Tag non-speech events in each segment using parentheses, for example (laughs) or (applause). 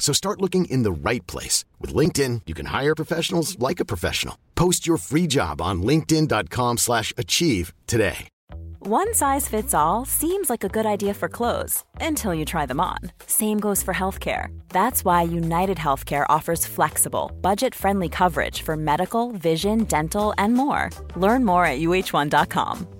So start looking in the right place. With LinkedIn, you can hire professionals like a professional. Post your free job on linkedin.com slash achieve today. One size fits all seems like a good idea for clothes until you try them on. Same goes for healthcare. That's why United Healthcare offers flexible, budget-friendly coverage for medical, vision, dental, and more. Learn more at uh1.com.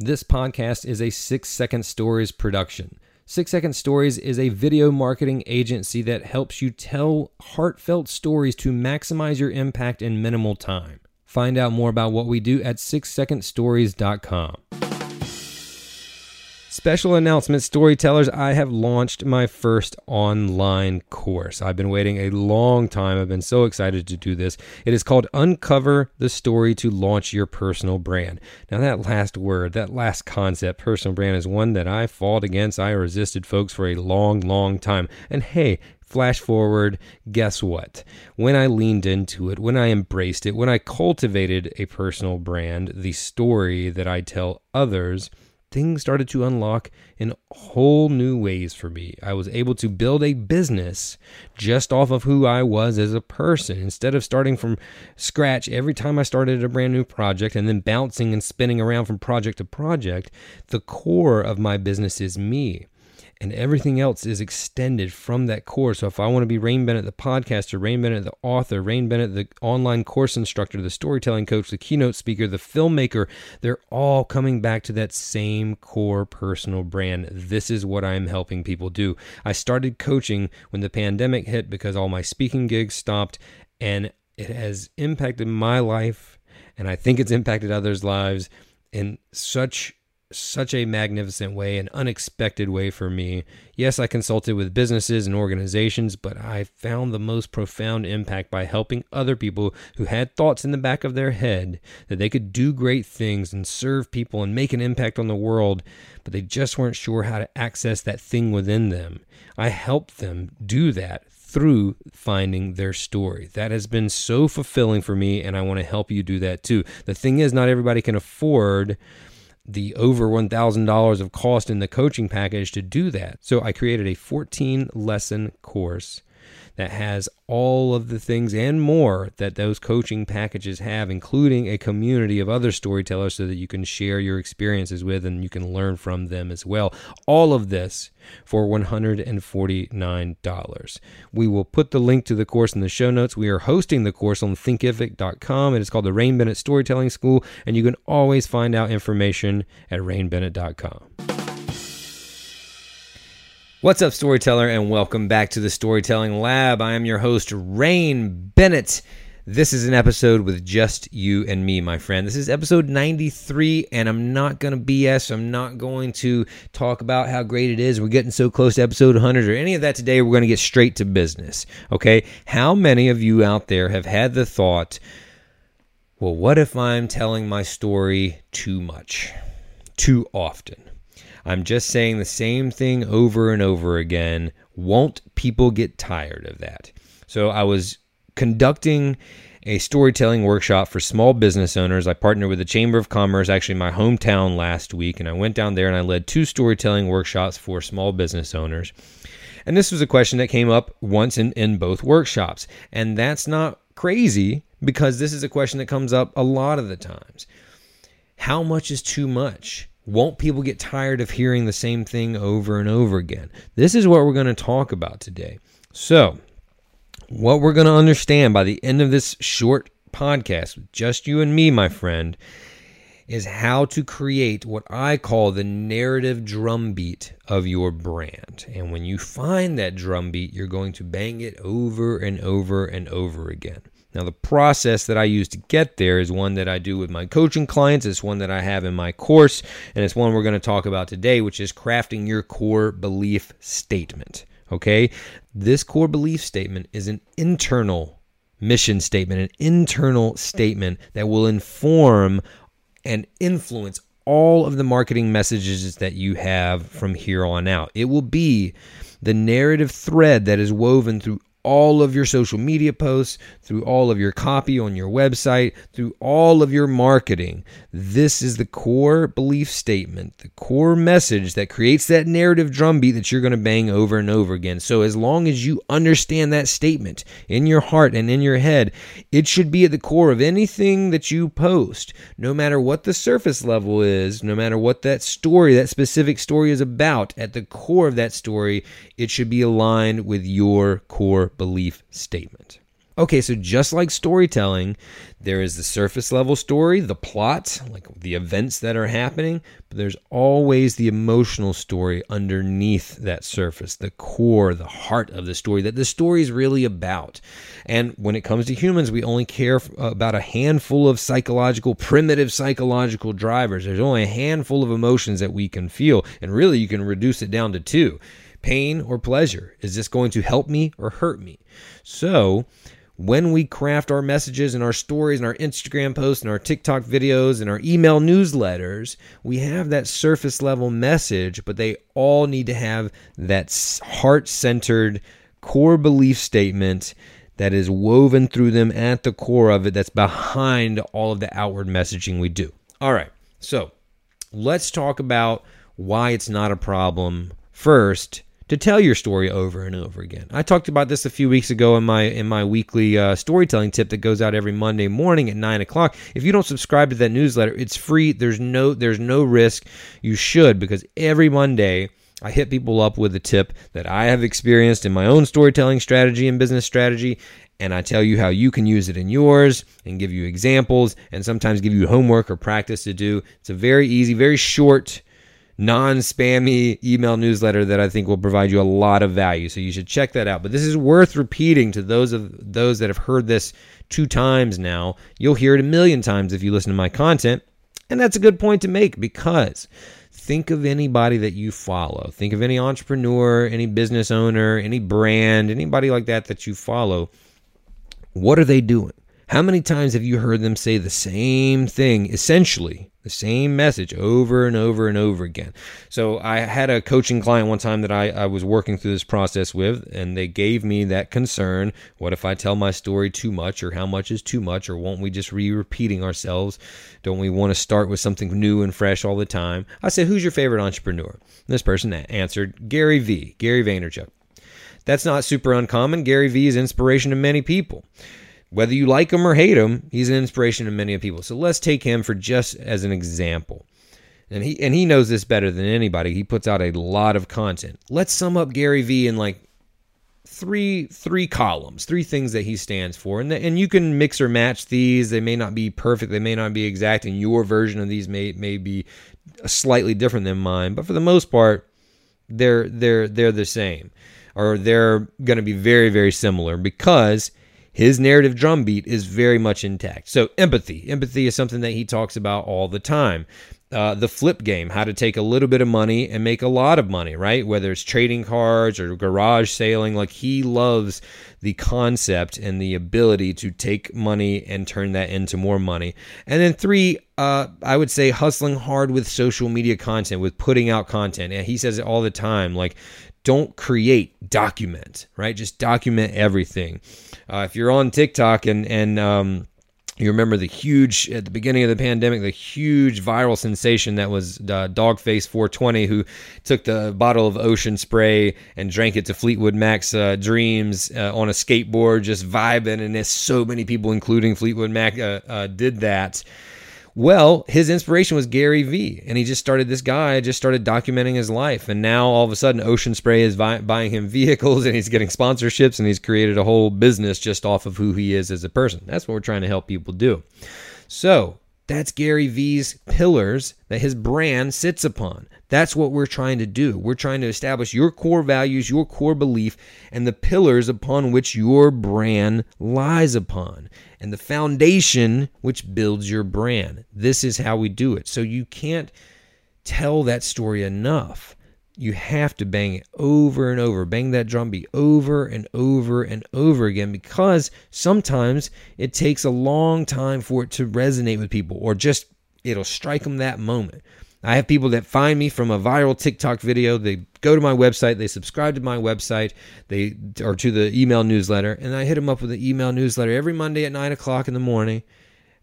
This podcast is a Six Second Stories production. Six Second Stories is a video marketing agency that helps you tell heartfelt stories to maximize your impact in minimal time. Find out more about what we do at sixsecondstories.com. Special announcement, storytellers. I have launched my first online course. I've been waiting a long time. I've been so excited to do this. It is called Uncover the Story to Launch Your Personal Brand. Now, that last word, that last concept, personal brand, is one that I fought against. I resisted folks for a long, long time. And hey, Flash forward, guess what? When I leaned into it, when I embraced it, when I cultivated a personal brand, the story that I tell others, things started to unlock in whole new ways for me. I was able to build a business just off of who I was as a person instead of starting from scratch every time I started a brand new project and then bouncing and spinning around from project to project. The core of my business is me and everything else is extended from that core. So if I want to be Rain Bennett, the podcaster, Rain Bennett, the author, Rain Bennett, the online course instructor, the storytelling coach, the keynote speaker, the filmmaker, they're all coming back to that same core personal brand. This is what I'm helping people do. I started coaching when the pandemic hit because all my speaking gigs stopped, and it has impacted my life, and I think it's impacted others' lives in such such a magnificent way, an unexpected way for me. Yes, I consulted with businesses and organizations, but I found the most profound impact by helping other people who had thoughts in the back of their head that they could do great things and serve people and make an impact on the world, but they just weren't sure how to access that thing within them. I helped them do that through finding their story. That has been so fulfilling for me, and I want to help you do that too. The thing is, not everybody can afford the over $1,000 of cost in the coaching package to do that. So I created a 14 lesson course that has all of the things and more that those coaching packages have, including a community of other storytellers so that you can share your experiences with and you can learn from them as well. All of this for $149. We will put the link to the course in the show notes. We are hosting the course on thinkific.com. It is called the Rain Bennett Storytelling School, and you can always find out information at rainbennett.com. What's up, storyteller, and welcome back to the Storytelling Lab. I am your host, Rain Bennett. This is an episode with just you and me, my friend. This is episode 93, and I'm not going to BS. I'm not going to talk about how great it is. We're getting so close to episode 100 or any of that today. We're going to get straight to business. Okay? How many of you out there have had the thought, well, what if I'm telling my story too much, too often? I'm just saying the same thing over and over again. Won't people get tired of that? So I was conducting a storytelling workshop for small business owners. I partnered with the Chamber of Commerce, actually my hometown last week, and I went down there and I led two storytelling workshops for small business owners. And this was a question that came up once in, in both workshops. And that's not crazy because this is a question that comes up a lot of the times. How much is too much? Won't people get tired of hearing the same thing over and over again? This is what we're going to talk about today. So, what we're going to understand by the end of this short podcast, with just you and me, my friend, is how to create what I call the narrative drumbeat of your brand. And when you find that drumbeat, you're going to bang it over and over and over again. Now, the process that I use to get there is one that I do with my coaching clients. It's one that I have in my course, and it's one we're going to talk about today, which is crafting your core belief statement. Okay? This core belief statement is an internal mission statement, an internal statement that will inform and influence all of the marketing messages that you have from here on out. It will be the narrative thread that is woven through all of your social media posts, through all of your copy on your website, through all of your marketing. This is the core belief statement, the core message that creates that narrative drumbeat that you're going to bang over and over again. So, as long as you understand that statement in your heart and in your head, it should be at the core of anything that you post, no matter what the surface level is, no matter what that story, that specific story is about. At the core of that story, it should be aligned with your core belief statement. Okay, so just like storytelling, there is the surface level story, the plot, like the events that are happening, but there's always the emotional story underneath that surface, the core, the heart of the story that the story is really about. And when it comes to humans, we only care uh, about a handful of psychological, primitive psychological drivers. There's only a handful of emotions that we can feel, and really you can reduce it down to two pain or pleasure? Is this going to help me or hurt me? So, when we craft our messages and our stories and our Instagram posts and our TikTok videos and our email newsletters, we have that surface level message, but they all need to have that heart centered core belief statement that is woven through them at the core of it, that's behind all of the outward messaging we do. All right, so let's talk about why it's not a problem first to tell your story over and over again. I talked about this a few weeks ago in my in my weekly uh, storytelling tip that goes out every Monday morning at nine o'clock. If you don't subscribe to that newsletter, it's free. There's no there's no risk. You should because every Monday. I hit people up with a tip that I have experienced in my own storytelling strategy and business strategy, and I tell you how you can use it in yours and give you examples and sometimes give you homework or practice to do. It's a very easy, very short non spammy email newsletter that I think will provide you a lot of value. So you should check that out. But this is worth repeating to those of those that have heard this two times now. You'll hear it a million times if you listen to my content. And that's a good point to make because think of anybody that you follow. Think of any entrepreneur, any business owner, any brand, anybody like that that you follow. What are they doing? How many times have you heard them say the same thing, essentially, the same message over and over and over again? So, I had a coaching client one time that I, I was working through this process with, and they gave me that concern. What if I tell my story too much, or how much is too much, or won't we just re repeating ourselves? Don't we want to start with something new and fresh all the time? I said, Who's your favorite entrepreneur? And this person answered, Gary Vee., Gary Vaynerchuk. That's not super uncommon. Gary Vee is inspiration to many people. Whether you like him or hate him, he's an inspiration to many people. So let's take him for just as an example. And he and he knows this better than anybody. He puts out a lot of content. Let's sum up Gary Vee in like three three columns, three things that he stands for, and the, and you can mix or match these. They may not be perfect, they may not be exact, and your version of these may may be slightly different than mine. But for the most part, they're they're they're the same, or they're going to be very very similar because his narrative drumbeat is very much intact. So empathy, empathy is something that he talks about all the time uh, the flip game, how to take a little bit of money and make a lot of money, right? Whether it's trading cards or garage sailing, like he loves the concept and the ability to take money and turn that into more money. And then three, uh, I would say hustling hard with social media content, with putting out content. And he says it all the time, like don't create, document, right? Just document everything. Uh, if you're on TikTok and and um, you remember the huge at the beginning of the pandemic the huge viral sensation that was uh, dogface 420 who took the bottle of ocean spray and drank it to fleetwood mac's uh, dreams uh, on a skateboard just vibing and so many people including fleetwood mac uh, uh, did that well, his inspiration was Gary Vee, and he just started this guy just started documenting his life, and now all of a sudden, Ocean Spray is vi- buying him (laughs) vehicles, and he's getting sponsorships, and he's created a whole business just off of who he is as a person. That's what we're trying to help people do. So that's Gary Vee's pillars that his brand sits upon. That's what we're trying to do. We're trying to establish your core values, your core belief, and the pillars upon which your brand lies upon and the foundation which builds your brand. This is how we do it. So you can't tell that story enough. You have to bang it over and over, bang that drum beat over and over and over again because sometimes it takes a long time for it to resonate with people or just it'll strike them that moment. I have people that find me from a viral TikTok video. They go to my website, they subscribe to my website, they or to the email newsletter, and I hit them up with an email newsletter every Monday at nine o'clock in the morning.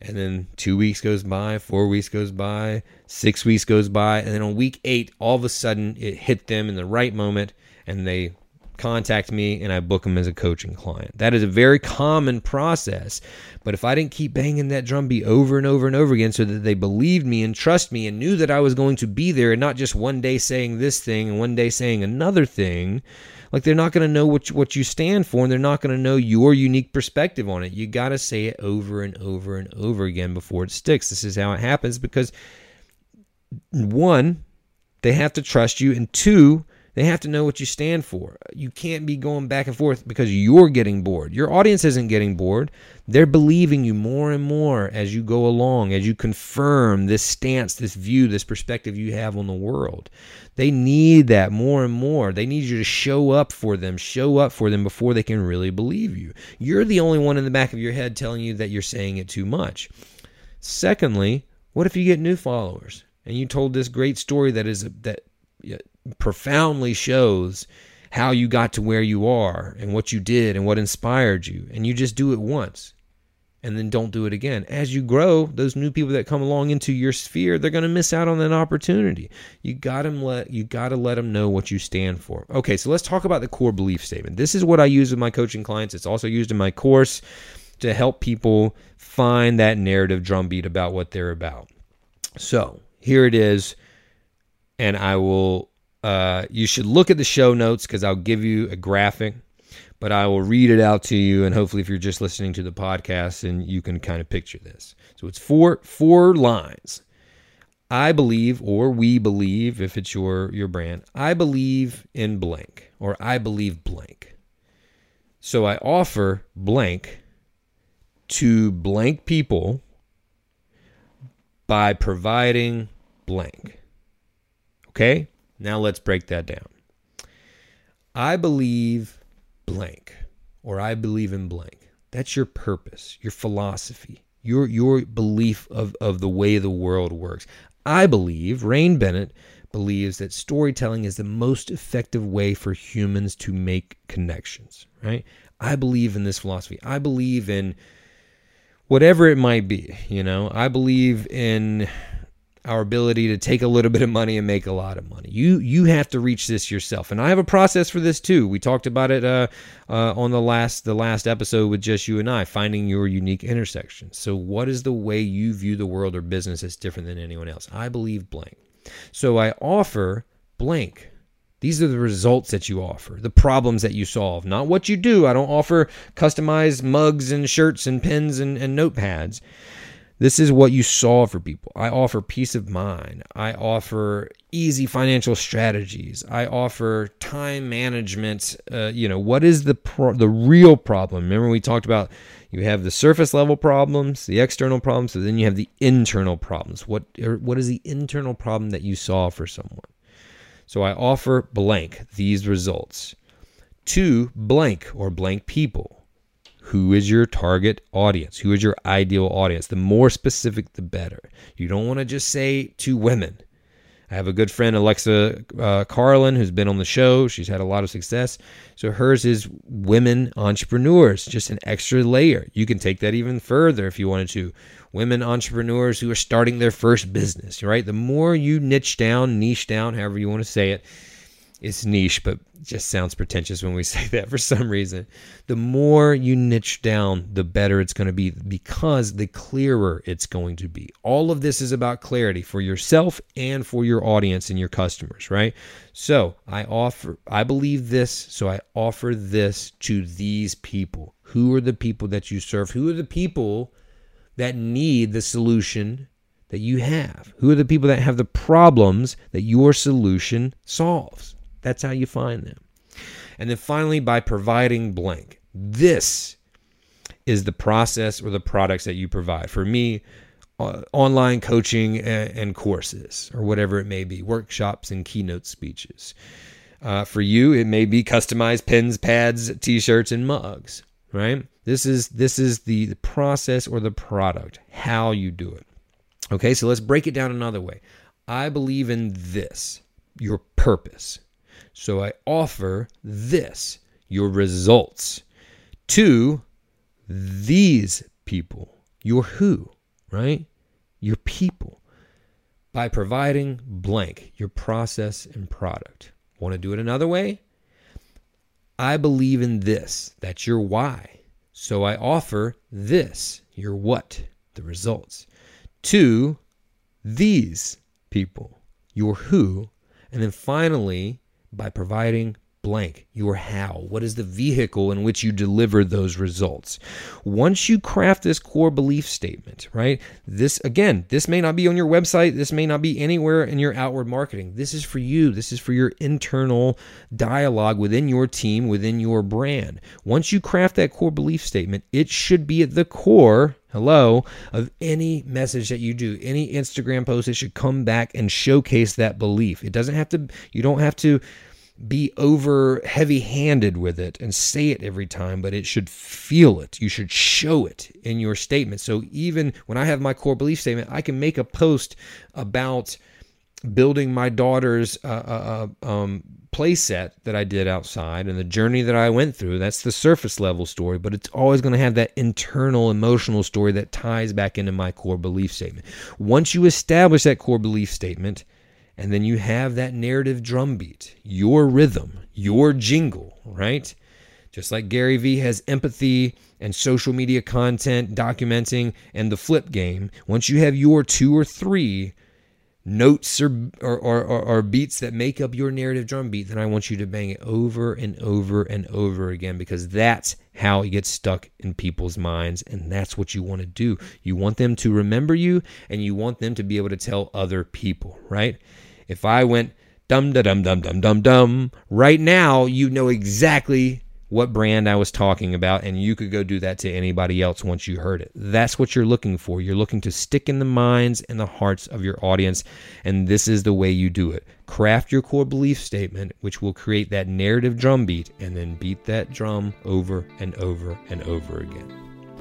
And then two weeks goes by, four weeks goes by, six weeks goes by, and then on week eight, all of a sudden it hit them in the right moment, and they contact me and I book them as a coaching client. That is a very common process. But if I didn't keep banging that drum beat over and over and over again so that they believed me and trust me and knew that I was going to be there and not just one day saying this thing and one day saying another thing, like they're not going to know what you, what you stand for and they're not going to know your unique perspective on it. You got to say it over and over and over again before it sticks. This is how it happens because one, they have to trust you and two, they have to know what you stand for. You can't be going back and forth because you're getting bored. Your audience isn't getting bored. They're believing you more and more as you go along, as you confirm this stance, this view, this perspective you have on the world. They need that more and more. They need you to show up for them, show up for them before they can really believe you. You're the only one in the back of your head telling you that you're saying it too much. Secondly, what if you get new followers? and you told this great story that is that profoundly shows how you got to where you are and what you did and what inspired you. And you just do it once and then don't do it again. As you grow, those new people that come along into your sphere, they're going to miss out on that opportunity. You got to let you got to let them know what you stand for. Okay, so let's talk about the core belief statement. This is what I use with my coaching clients. It's also used in my course to help people find that narrative drumbeat about what they're about. So, here it is and I will uh, you should look at the show notes because I'll give you a graphic, but I will read it out to you, and hopefully, if you're just listening to the podcast, and you can kind of picture this. So it's four four lines. I believe, or we believe, if it's your your brand, I believe in blank, or I believe blank. So I offer blank to blank people by providing blank. Okay? Now let's break that down. I believe blank, or I believe in blank. That's your purpose, your philosophy, your your belief of, of the way the world works. I believe, Rain Bennett believes that storytelling is the most effective way for humans to make connections, right? I believe in this philosophy. I believe in whatever it might be, you know. I believe in our ability to take a little bit of money and make a lot of money. You you have to reach this yourself, and I have a process for this too. We talked about it uh, uh, on the last the last episode with just you and I, finding your unique intersection. So, what is the way you view the world or business that's different than anyone else? I believe blank. So I offer blank. These are the results that you offer, the problems that you solve, not what you do. I don't offer customized mugs and shirts and pens and, and notepads. This is what you solve for people. I offer peace of mind. I offer easy financial strategies. I offer time management. Uh, you know, what is the pro- the real problem? Remember we talked about you have the surface level problems, the external problems, so then you have the internal problems. What what is the internal problem that you solve for someone? So I offer blank these results to blank or blank people who is your target audience? Who is your ideal audience? The more specific, the better. You don't want to just say to women. I have a good friend, Alexa uh, Carlin, who's been on the show. She's had a lot of success. So hers is women entrepreneurs, just an extra layer. You can take that even further if you wanted to. Women entrepreneurs who are starting their first business, right? The more you niche down, niche down, however you want to say it, it's niche, but just sounds pretentious when we (laughs) say that for some reason. The more you niche down, the better it's going to be because the clearer it's going to be. All of this is about clarity for yourself and for your audience and your customers, right? So I offer, I believe this, so I offer this to these people. Who are the people that you serve? Who are the people that need the solution that you have? Who are the people that have the problems that your solution solves? That's how you find them. And then finally, by providing blank. This is the process or the products that you provide. For me, uh, online coaching and, and, courses, or whatever it may be, workshops and keynote speeches. Uh, for you, it may be customized pens, pads, t-shirts, and mugs. Right? This is this is the, the process or the product, how you do it. Okay, so let's break it down another way. I believe in this, your purpose. So I offer this, your results, to these people, your who, right? Your people, by providing blank, your process and product. Want to do it another way? I believe in this. That's your why. So I offer this, your what, the results, to these people, your who. And then finally, by providing blank your how. What is the vehicle in which you deliver those results? Once you craft this core belief statement right this again this may not be on your website. This may not be anywhere in your outward marketing. This is for you. This is for your internal dialogue within your team within your brand. Once you craft that core belief statement it should be at the core hello of any message that you do any instagram post it should come back and showcase that belief. It doesn't have to you don't have to be over heavy handed with it and say it every time, but it should feel it. You should show it in your statement. So even when I have my core belief statement, I can make a post about building my daughter's uh, uh, uh um, play set that I did outside and the journey that I went through. That's the surface level story, but it's always going to have that internal emotional story that ties back into my core belief statement. Once you establish that core belief statement, and then you have that narrative drumbeat, your rhythm, your jingle, right? Just like Gary Vee has empathy and social media content documenting and the flip game, once you have your two or three notes or, or, or, or, beats that make up your narrative drumbeat, then I want you to bang it over and over and over again because that's how it gets stuck in people's minds. And that's what you want to do. You want them to remember you and you want them to be able to tell other people, right? If I went dum da dum dum dum dum dum right now, you know exactly what brand I was talking about, and you could go do that to anybody else once you heard it. That's what you're looking for. You're looking to stick in the minds and the hearts of your audience, and this is the way you do it. Craft your core belief statement, which will create that narrative drum beat, and then beat that drum over and over and over again.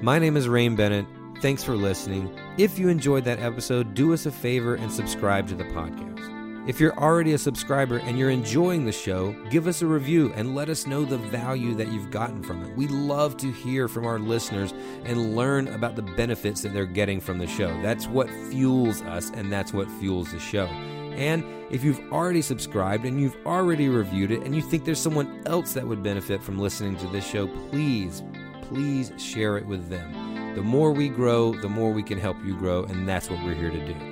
My name is Rain Bennett. Thanks for listening. If you enjoyed that episode, do us a favor and subscribe to the podcast. If you're already a subscriber and you're enjoying the show, give us a review and let us know the value that you've gotten from it. We love to hear from our listeners and learn about the benefits that they're getting from the show. That's what fuels us and that's what fuels the show. And if you've already subscribed and you've already reviewed it and you think there's someone else that would benefit from listening to this show, please, please share it with them. The more we grow, the more we can help you grow, and that's what we're here to do.